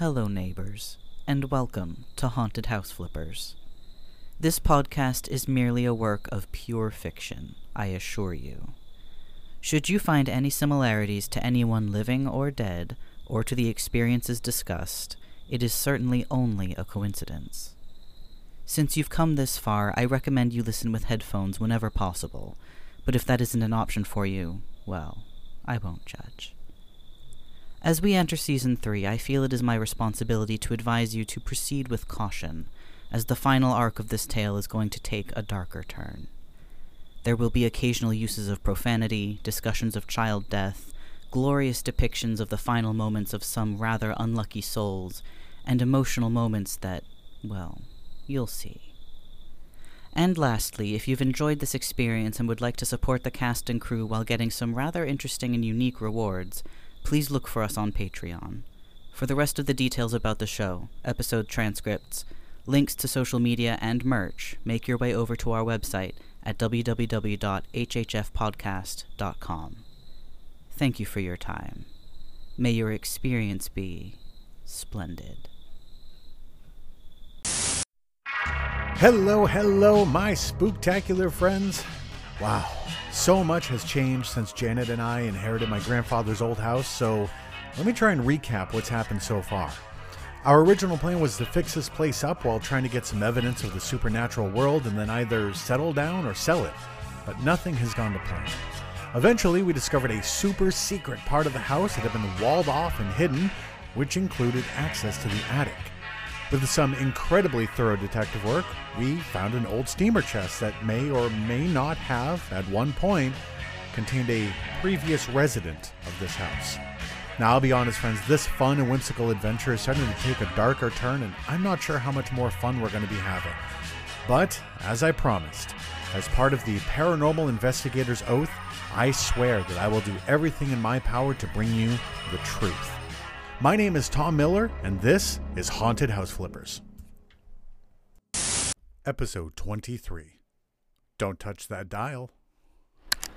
Hello, neighbors, and welcome to Haunted House Flippers. This podcast is merely a work of pure fiction, I assure you. Should you find any similarities to anyone living or dead, or to the experiences discussed, it is certainly only a coincidence. Since you've come this far, I recommend you listen with headphones whenever possible, but if that isn't an option for you, well, I won't judge. As we enter Season 3, I feel it is my responsibility to advise you to proceed with caution, as the final arc of this tale is going to take a darker turn. There will be occasional uses of profanity, discussions of child death, glorious depictions of the final moments of some rather unlucky souls, and emotional moments that, well, you'll see. And lastly, if you've enjoyed this experience and would like to support the cast and crew while getting some rather interesting and unique rewards, please look for us on Patreon. For the rest of the details about the show, episode transcripts, links to social media, and merch, make your way over to our website at www.hhfpodcast.com. Thank you for your time. May your experience be splendid. Hello, hello, my spooktacular friends. Wow, so much has changed since Janet and I inherited my grandfather's old house, so let me try and recap what's happened so far. Our original plan was to fix this place up while trying to get some evidence of the supernatural world and then either settle down or sell it, but nothing has gone to plan. Eventually, we discovered a super secret part of the house that had been walled off and hidden, which included access to the attic. With some incredibly thorough detective work, we found an old steamer chest that may or may not have, at one point, contained a previous resident of this house. Now, I'll be honest, friends, this fun and whimsical adventure is starting to take a darker turn, and I'm not sure how much more fun we're going to be having. But, as I promised, as part of the paranormal investigator's oath, I swear that I will do everything in my power to bring you the truth. My name is Tom Miller, and this is Haunted House Flippers. Episode 23. Don't touch that dial.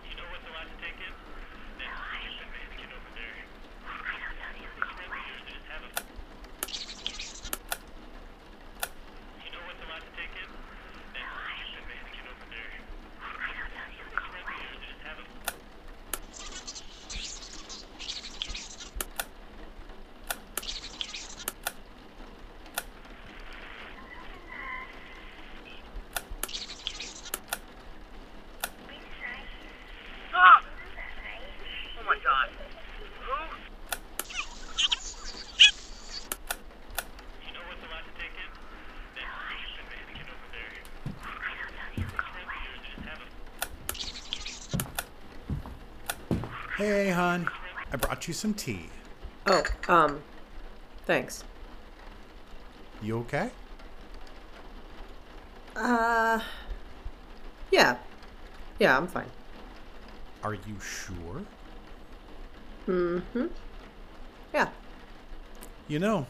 You know what the last tick is? That stupid mannequin over there. Just have a- You know what the last tick is? That stupid mannequin over there. Just have a- Ah! Oh my god. Who? You know what the last tick is? That stupid mannequin over there. Just have a- Hey, hon. I brought you some tea. Oh, um, thanks. You okay? Uh, yeah. Yeah, I'm fine. Are you sure? Mm-hmm. Yeah. You know,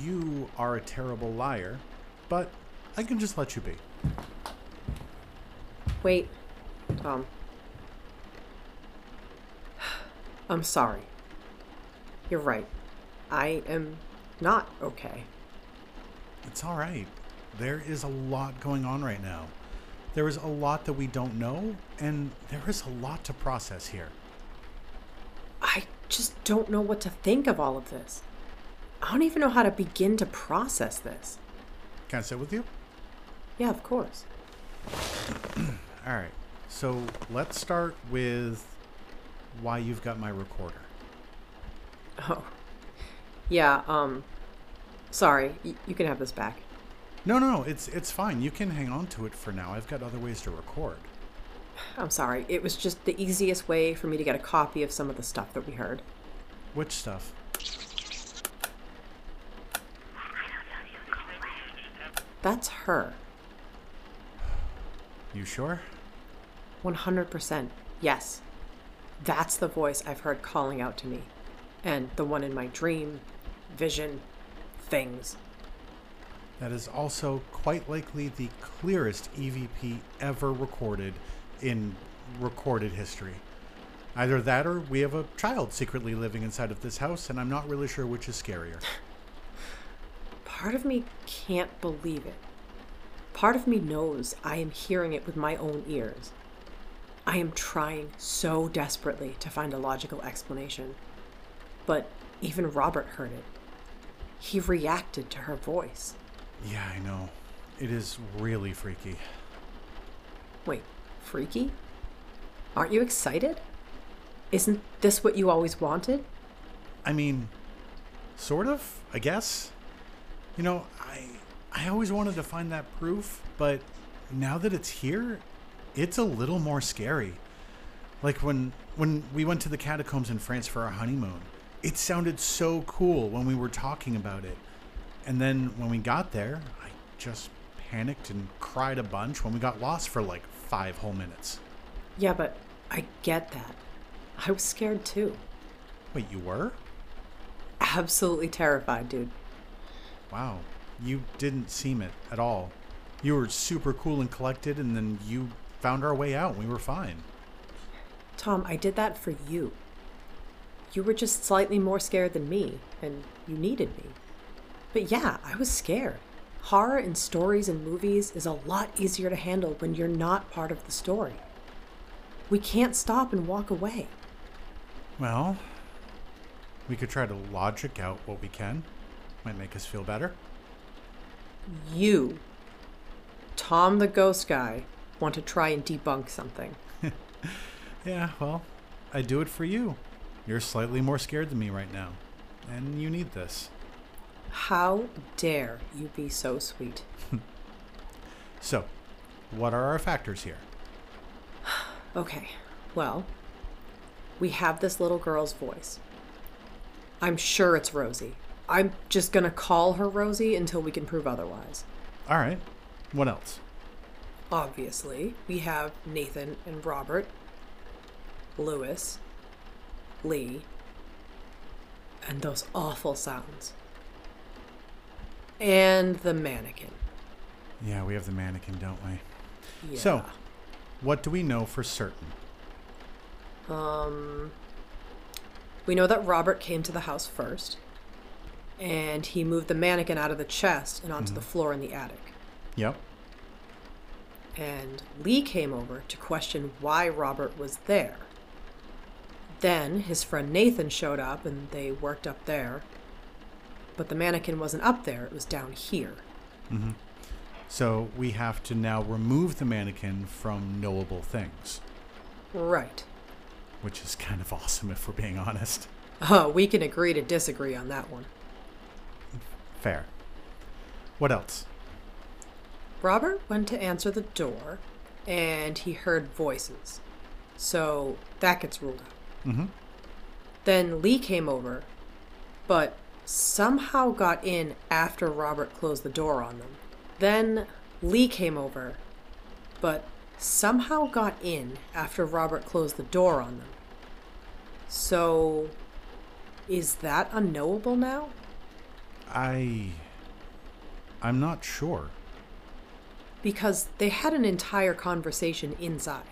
you are a terrible liar, but I can just let you be. Wait, Tom. I'm sorry. You're right. I am not okay. It's all right. There is a lot going on right now. There is a lot that we don't know, and there is a lot to process here. I just don't know what to think of all of this. I don't even know how to begin to process this. Can I sit with you? Yeah, of course. All right. So let's start with why you've got my recorder. Oh. Yeah, um, sorry. Y- you can have this back. No, no, no. It's it's fine. You can hang on to it for now. I've got other ways to record. I'm sorry. It was just the easiest way for me to get a copy of some of the stuff that we heard. Which stuff? That's her. You sure? 100%. Yes. That's the voice I've heard calling out to me. And the one in my dream, vision, things. That is also quite likely the clearest EVP ever recorded in recorded history. Either that or we have a child secretly living inside of this house, and I'm not really sure which is scarier. part of me can't believe it. Part of me knows I am hearing it with my own ears. I am trying so desperately to find a logical explanation. But even Robert heard it. He reacted to her voice. Yeah, I know. It is really freaky. Wait, freaky? Aren't you excited? Isn't this what you always wanted? I mean, sort of, I guess. You know, I I always wanted to find that proof, but now that it's here, it's a little more scary. Like when when we went to the catacombs in France for our honeymoon, it sounded so cool when we were talking about it. And then when we got there, I just panicked and cried a bunch when we got lost for like 5 whole minutes. Yeah, but I get that. I was scared too. Wait, you were? Absolutely terrified, dude. Wow. You didn't seem it at all. You were super cool and collected, and then you found our way out. and We were fine. Tom, I did that for you. You were just slightly more scared than me, and you needed me. But yeah, I was scared. Horror in stories and movies is a lot easier to handle when you're not part of the story. We can't stop and walk away. Well, we could try to logic out what we can. Might make us feel better. You, Tom the ghost guy, want to try and debunk something. Yeah, well, I do it for you. You're slightly more scared than me right now, and you need this. How dare you be so sweet? So, what are our factors here? Okay, well, we have this little girl's voice. I'm sure it's Rosie. I'm just gonna call her Rosie until we can prove otherwise. All right. What else? Obviously, we have Nathan and Robert, Louis, Lee, and those awful sounds. And the mannequin. Yeah, we have the mannequin, don't we? Yeah. So, what do we know for certain? Um, we know that Robert came to the house first, and he moved the mannequin out of the chest and onto the floor in the attic. Yep. And Lee came over to question why Robert was there. Then his friend Nathan showed up and they worked up there. But the mannequin wasn't up there, it was down here. Mm-hmm. So, we have to now remove the mannequin from knowable things, Right. which is kind of awesome if we're being honest. Oh, we can agree to disagree on that one. Fair. What else? Robert went to answer the door and he heard voices. So that gets ruled out. Mm-hmm. Then Lee came over, but somehow got in after Robert closed the door on them. Then Lee came over, but somehow got in after Robert closed the door on them. So, is that unknowable now? I. I'm not sure. Because they had an entire conversation inside.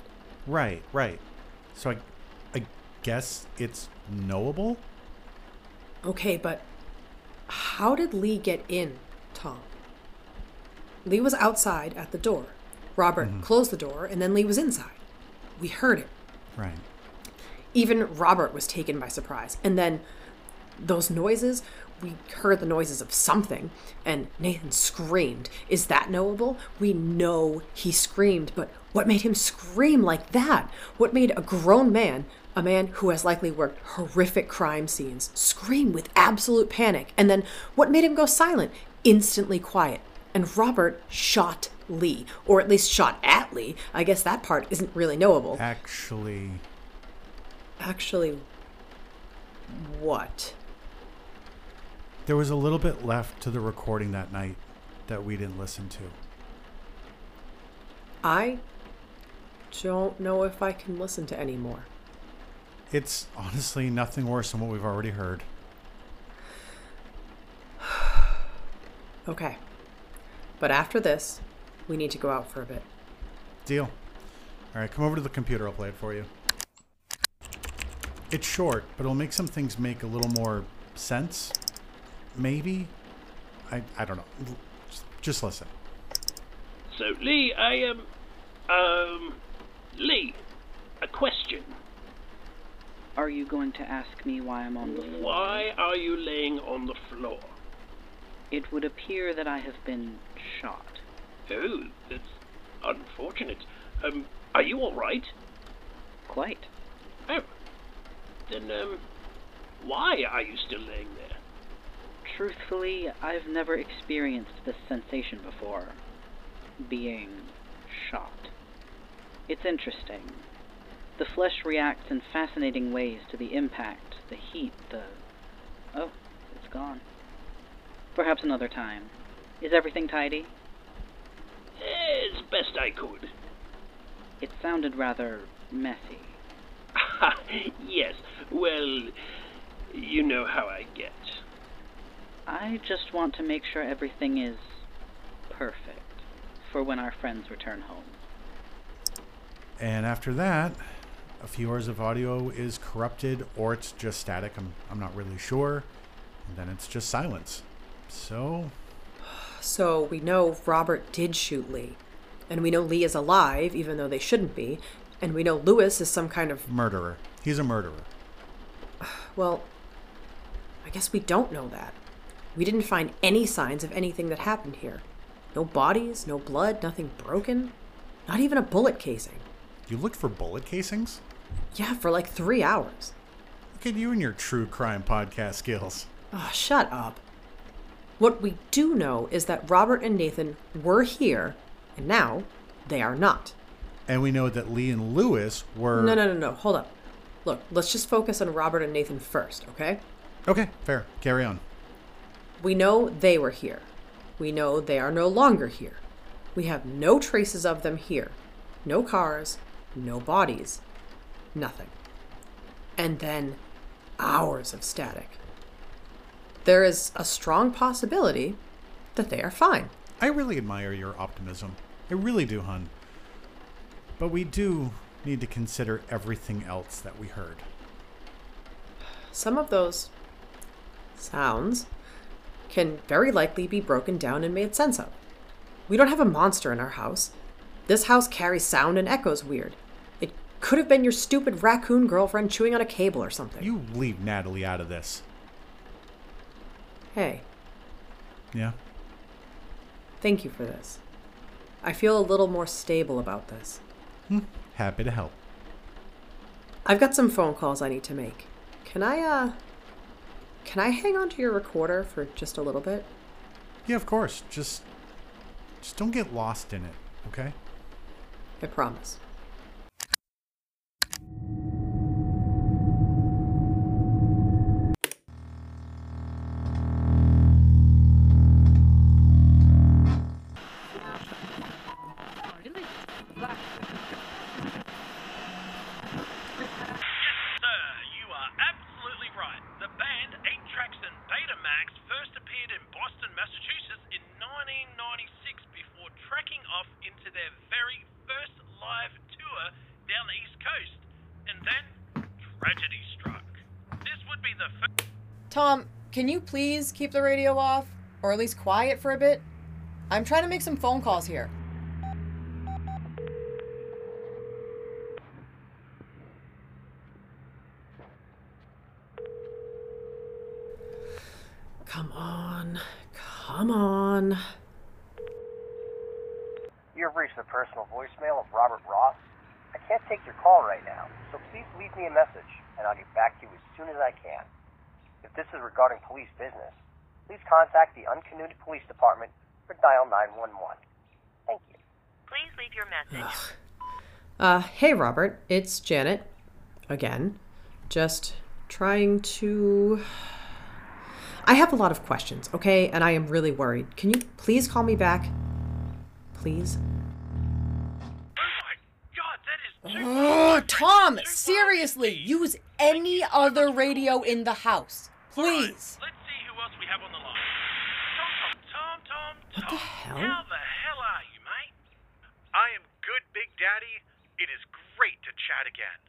Right, right. So I, I guess it's knowable. Okay, but how did Lee get in, Tom? Lee was outside at the door. Robert mm-hmm. closed the door, and then Lee was inside. We heard it. Right. Even Robert was taken by surprise. And then those noises, we heard the noises of something, and Nathan screamed. Is that knowable? We know he screamed, but what made him scream like that? What made a grown man, a man who has likely worked horrific crime scenes, scream with absolute panic? And then what made him go silent? Instantly quiet. And Robert shot Lee, or at least shot at Lee. I guess that part isn't really knowable. Actually, Actually, what? There was a little bit left to the recording that night that we didn't listen to. I don't know if I can listen to any more. It's honestly nothing worse than what we've already heard. Okay. But after this, we need to go out for a bit. Deal. All right, come over to the computer. I'll play it for you. It's short, but it'll make some things make a little more sense. Maybe. I, I don't know. Just, just listen. So, Lee, I am. Um. Lee, a question. Are you going to ask me why I'm on the floor? Why are you laying on the floor? It would appear that I have been shot. Oh, that's unfortunate. Um, are you alright? Quite. Oh. Then, um. Why are you still laying there? Truthfully, I've never experienced this sensation before. Being shot. It's interesting. The flesh reacts in fascinating ways to the impact, the heat, the. Oh, it's gone. Perhaps another time. Is everything tidy? As best I could. It sounded rather messy. yes, well, you know how I get. I just want to make sure everything is perfect for when our friends return home. And after that, a few hours of audio is corrupted or it's just static. I'm, I'm not really sure. And then it's just silence. So, So we know Robert did shoot Lee. And we know Lee is alive, even though they shouldn't be. And we know Louis is some kind of. murderer. He's a murderer. Well, I guess we don't know that. We didn't find any signs of anything that happened here. No bodies, no blood, nothing broken. Not even a bullet casing. You looked for bullet casings? Yeah, for like three hours. Look at you and your true crime podcast skills. Oh, shut up. What we do know is that Robert and Nathan were here, and now they are not. And we know that Lee and Louis were. No, no, no, no. Hold up. Look, let's just focus on Robert and Nathan first, okay? Okay, fair. Carry on. We know they were here. We know they are no longer here. We have no traces of them here. No cars, no bodies, nothing. And then hours of static. There is a strong possibility that they are fine. I really admire your optimism. I really do, hun. But we do need to consider everything else that we heard. Some of those sounds can very likely be broken down and made sense of. We don't have a monster in our house. This house carries sound and echoes weird. It could have been your stupid raccoon girlfriend chewing on a cable or something. You leave Natalie out of this. Hey, Yeah? thank you for this. I feel a little more stable about this. Happy to help. I've got some phone calls I need to make. Can I, uh. Can I hang on to your recorder for just a little bit? Yeah, of course. Just. Just don't get lost in it, okay? I promise. Tom, can you please keep the radio off? Or at least quiet for a bit? I'm trying to make some phone calls here. Come on. Come on. You have reached the personal voicemail of Robert Ross. I can't take your call right now, so please leave me a message, and I'll get back to you as soon as I can. If this is regarding police business, please contact the Uncanooted Police Department or dial 911. Thank you. Please leave your message. Uh, hey, Robert. It's Janet. Again. Just trying to. I have a lot of questions, okay? And I am really worried. Can you please call me back? Please? Oh my god, that is too. Oh, Tom, seriously, use any other radio in the house. Please. Let's see who else we have on the line. Tom, Tom, Tom, Tom. What the hell? How the hell are you, mate? I am good, Big Daddy. It is great to chat again.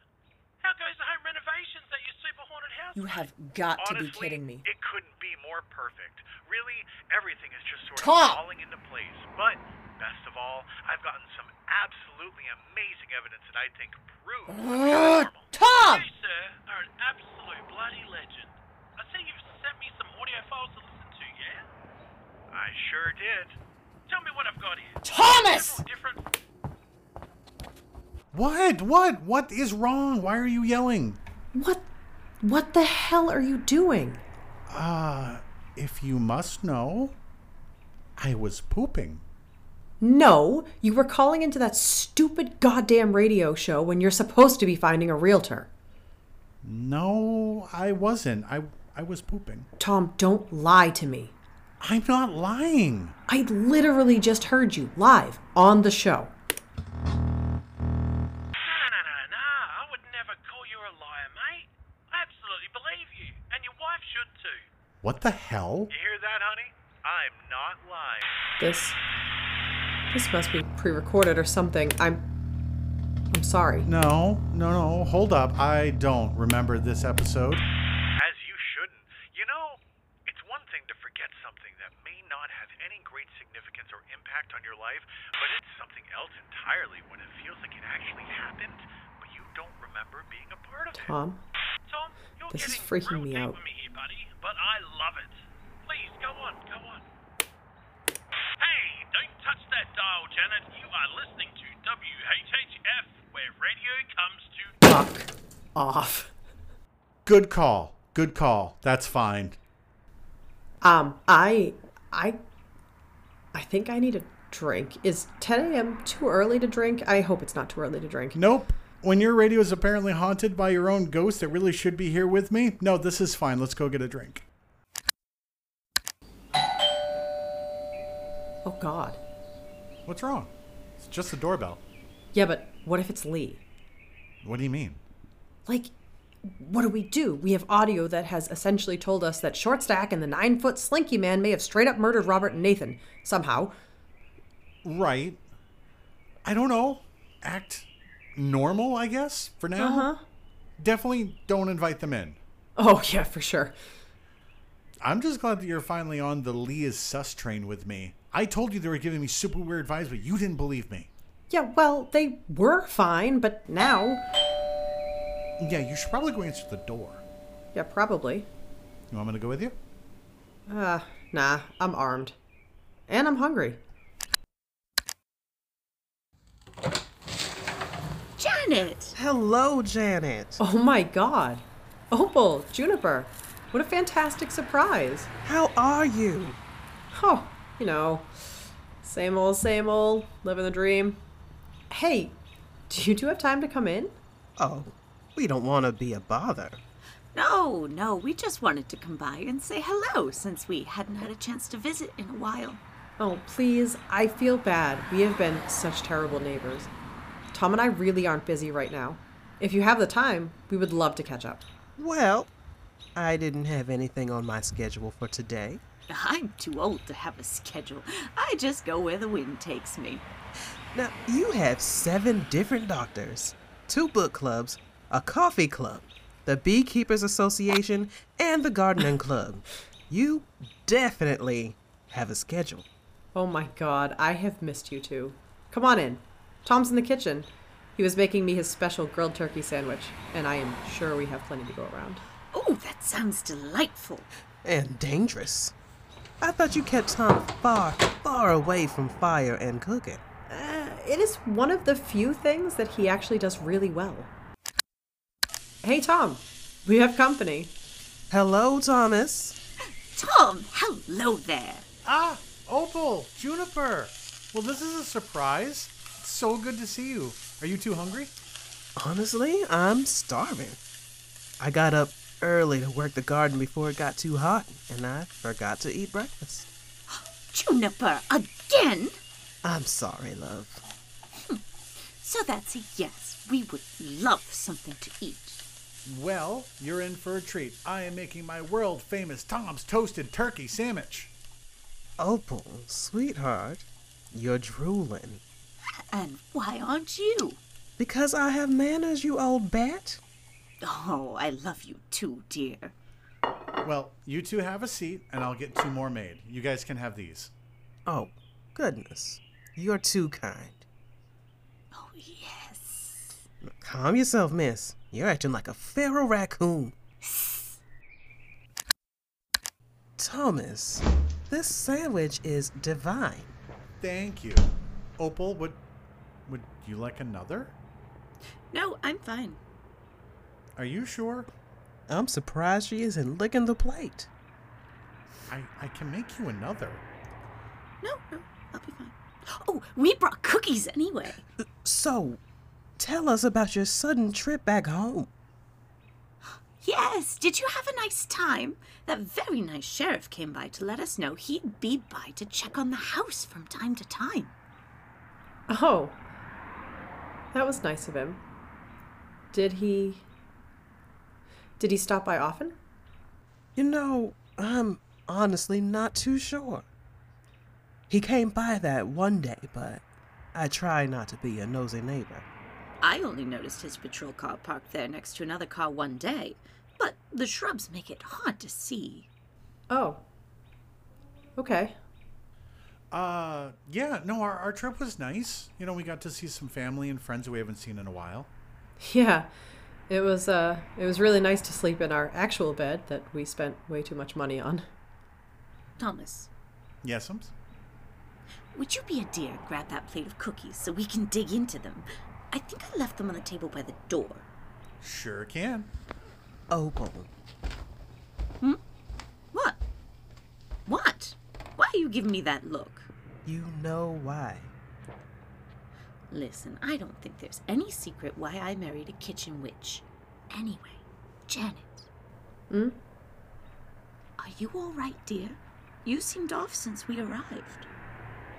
How goes the home renovations at your super haunted house? You have got to be kidding me. It couldn't be more perfect. Really, everything is just sort Tom! of falling into place. But best of all, I've gotten some absolutely amazing evidence that I think proves paranormal. Tom! You, sir, are an absolute bloody legend. I see you've sent me some audio files to listen to, yeah? I sure did. Tell me what I've got here. Thomas! Different What? What? What is wrong? Why are you yelling? What what the hell are you doing? Uh, if you must know, I was pooping. No, you were calling into that stupid goddamn radio show when you're supposed to be finding a realtor. No, I wasn't. I I was pooping. Tom, don't lie to me. I'm not lying. I literally just heard you live on the show. No, no, no, no. I would never call you a liar, mate. I absolutely believe you, and your wife should too. What the hell? You hear that, honey? I'm not lying. This this must be pre-recorded or something. I'm I'm sorry. No, no, no. Hold up. I don't remember this episode. As you shouldn't. You know, it's one thing to forget something that may not have any great significance or impact on your life, but it's something else entirely when it feels like it actually happened, but you don't remember being a part of it. Tom, Tom, you're This is freaking me out. with me here, buddy, but I love it. Please, go on, go on. Hey, don't touch that dial, Janet. You are listening to WHHF, where radio comes to... fuck off. Good call. Good call. That's fine. Um, I I I think I need a drink. Is 10 a.m. too early to drink? I hope it's not too early to drink. Nope. When your radio is apparently haunted by your own ghost that really should be here with me, no, this is fine. Let's go get a drink. Oh god. What's wrong? It's just the doorbell. Yeah, but what if it's Lee? What do you mean? Like, what do we do? We have audio that has essentially told us that Short Stack and the nine foot Slinky Man may have straight up murdered Robert and Nathan somehow. Right. I don't know. Act normal, I guess, for now. Uh huh. Definitely don't invite them in. Oh, yeah, for sure. I'm just glad that you're finally on the Lee is sus train with me. I told you they were giving me super weird vibes, but you didn't believe me. Yeah, well, they were fine, but now. Yeah, you should probably go answer the door. Yeah, probably. You want me to go with you? Uh, nah, I'm armed. And I'm hungry. Janet! Hello, Janet. Oh my god. Opal, Juniper, what a fantastic surprise. How are you? Oh, you know, same old, same old, living the dream. Hey, do you two have time to come in? Oh, we don't want to be a bother. No, no, we just wanted to come by and say hello since we hadn't had a chance to visit in a while. Oh, please, I feel bad. We have been such terrible neighbors. Tom and I really aren't busy right now. If you have the time, we would love to catch up. Well, I didn't have anything on my schedule for today. I'm too old to have a schedule. I just go where the wind takes me. Now, you have seven different doctors, two book clubs, a coffee club, the Beekeepers Association, and the Gardening Club. You definitely have a schedule. Oh my god, I have missed you two. Come on in. Tom's in the kitchen. He was making me his special grilled turkey sandwich, and I am sure we have plenty to go around. Oh, that sounds delightful. And dangerous. I thought you kept Tom far, far away from fire and cooking. Uh, it is one of the few things that he actually does really well. Hey, Tom, we have company. Hello, Thomas. Tom, hello there. Ah, Opal, Juniper. Well, this is a surprise. It's so good to see you. Are you too hungry? Honestly, I'm starving. I got up early to work the garden before it got too hot, and I forgot to eat breakfast. Juniper, again? I'm sorry, love. So that's a yes. We would love something to eat. Well, you're in for a treat. I am making my world famous Tom's toasted turkey sandwich. Opal, sweetheart, you're drooling. And why aren't you? Because I have manners, you old bat. Oh, I love you too, dear. Well, you two have a seat, and I'll get two more made. You guys can have these. Oh, goodness. You're too kind. Oh, yes. Calm yourself, miss. You're acting like a feral raccoon. Thomas, this sandwich is divine. Thank you. Opal, would would you like another? No, I'm fine. Are you sure? I'm surprised she isn't licking the plate. I, I can make you another. No, no, I'll be fine. Oh, we brought cookies anyway. So, tell us about your sudden trip back home. Yes, did you have a nice time? That very nice sheriff came by to let us know he'd be by to check on the house from time to time. Oh. That was nice of him. Did he. Did he stop by often? You know, I'm honestly not too sure. He came by that one day, but I try not to be a nosy neighbor. I only noticed his patrol car parked there next to another car one day, but the shrubs make it hard to see. Oh. Okay. Uh, yeah, no, our, our trip was nice. You know, we got to see some family and friends who we haven't seen in a while. Yeah. It was uh it was really nice to sleep in our actual bed that we spent way too much money on. Thomas, Yes, Ums? would you be a dear and grab that plate of cookies so we can dig into them? I think I left them on the table by the door. Sure can. Opal. Hmm? What? What? Why are you giving me that look? You know why. Listen, I don't think there's any secret why I married a kitchen witch. Anyway, Janet. Hmm? Are you all right, dear? You seemed off since we arrived.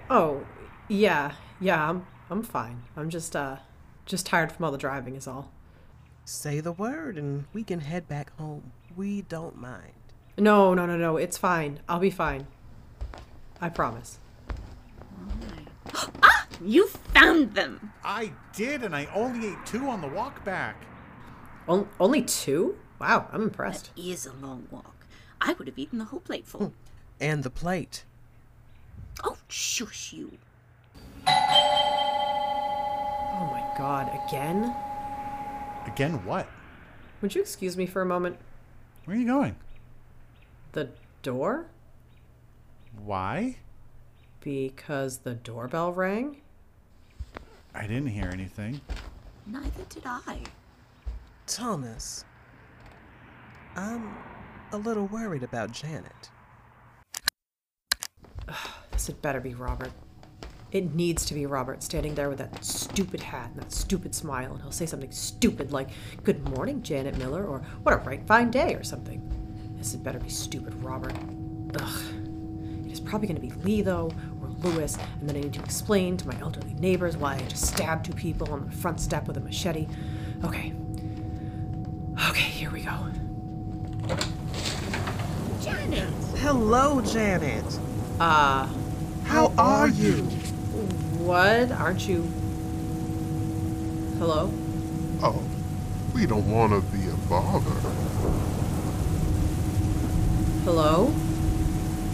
Oh, yeah. Yeah, I'm I'm fine. I'm just uh just tired from all the driving is all. Say the word and we can head back home. We don't mind. No, no, no, no. It's fine. I'll be fine. I promise. ah! You found them! I did, and I only ate two on the walk back. On- only two? Wow, I'm impressed. That is a long walk. I would have eaten the whole plateful. And the plate. Oh, shush you. God, again? Again, what? Would you excuse me for a moment? Where are you going? The door? Why? Because the doorbell rang? I didn't hear anything. Neither did I. Thomas. I'm a little worried about Janet. This had better be Robert. It needs to be Robert standing there with that stupid hat and that stupid smile, and he'll say something stupid like, Good morning, Janet Miller, or What a right fine day, or something. This had better be stupid Robert. Ugh. It is probably going to be Lee, though, or Louis, and then I need to explain to my elderly neighbors why I just stabbed two people on the front step with a machete. Okay. Okay, here we go. Janet! Hello, Janet. Uh, How are you? What? Aren't you. Hello? Oh, we don't want to be a bother. Hello?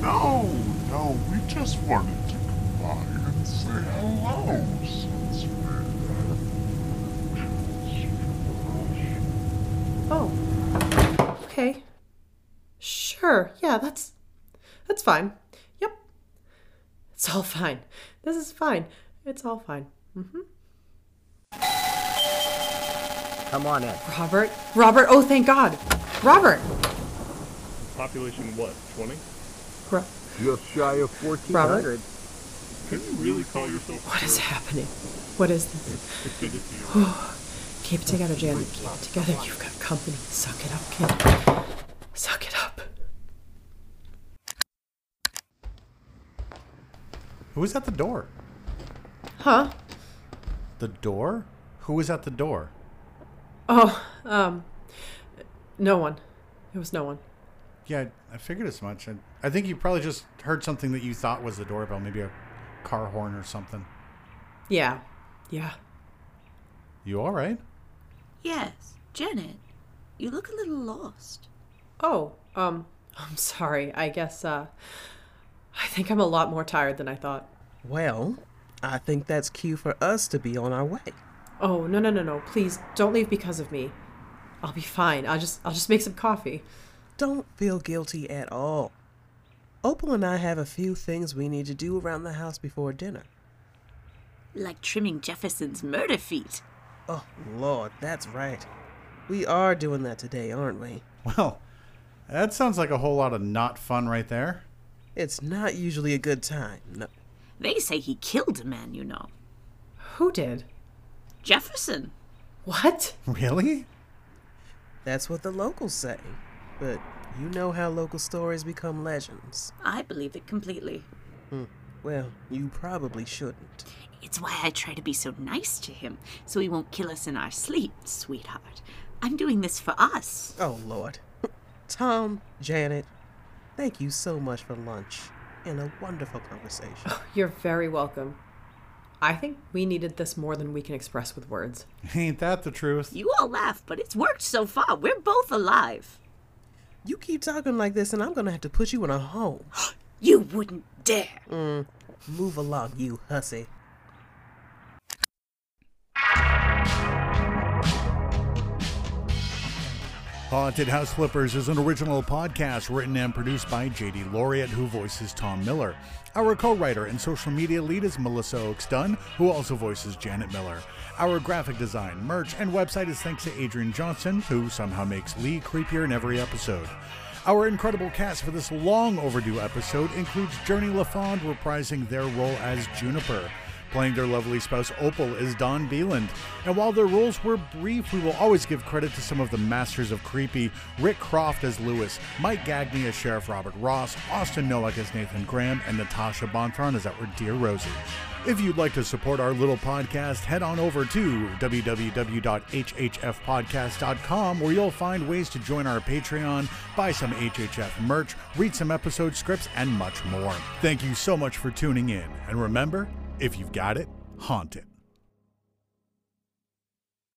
No, no, we just wanted to come by and say hello since Oh. Okay. Sure. Yeah, that's that's fine. Yep. It's all fine. This is fine. It's all fine. Mm-hmm. Come on in. Robert. Robert. Oh, thank God. Robert. Population what? 20? Ro- Just shy of 1400. Can you really call yourself? what is happening? What is this? Good to see you. Keep it together, Janet. Keep it together. You've got company. Suck it up, kid. Suck it up. Who was at the door? Huh? The door? Who was at the door? Oh, um, no one. It was no one. Yeah, I figured as much. I, I think you probably just heard something that you thought was the doorbell, maybe a car horn or something. Yeah. Yeah. You all right? Yes, Janet. You look a little lost. Oh, um, I'm sorry. I guess, uh, I think I'm a lot more tired than I thought. Well, I think that's cue for us to be on our way. Oh, no, no, no, no. Please, don't leave because of me. I'll be fine. I'll just, I'll just make some coffee. Don't feel guilty at all. Opal and I have a few things we need to do around the house before dinner. Like trimming Jefferson's murder feet. Oh, Lord, that's right. We are doing that today, aren't we? Well, that sounds like a whole lot of not fun right there. It's not usually a good time. No. They say he killed a man, you know. Who did? Jefferson. What? Really? That's what the locals say. But you know how local stories become legends. I believe it completely. Hmm. Well, you probably shouldn't. It's why I try to be so nice to him, so he won't kill us in our sleep, sweetheart. I'm doing this for us. Oh, Lord. Tom, Janet, thank you so much for lunch and a wonderful conversation. Oh, you're very welcome. I think we needed this more than we can express with words. Ain't that the truth? You all laugh, but it's worked so far. We're both alive. You keep talking like this, and I'm gonna have to put you in a home. you wouldn't dare. Mm, move along, you hussy. Haunted House Flippers is an original podcast written and produced by JD Lauriat, who voices Tom Miller. Our co writer and social media lead is Melissa Ochs-Dunn, who also voices Janet Miller. Our graphic design, merch, and website is thanks to Adrian Johnson, who somehow makes Lee creepier in every episode. Our incredible cast for this long overdue episode includes Journee LaFond reprising their role as Juniper. Playing their lovely spouse Opal is Dawn Beland. And while their roles were brief, we will always give credit to some of the masters of creepy Rick Croft as Louis, Mike Gagne as Sheriff Robert Ross, Austin Nowak as Nathan Graham, and Natasha Bonthron as our dear Rosie. If you'd like to support our little podcast, head on over to www.hhfpodcast.com where you'll find ways to join our Patreon, buy some HHF merch, read some episode scripts, and much more. Thank you so much for tuning in. And remember, if you've got it, haunt it.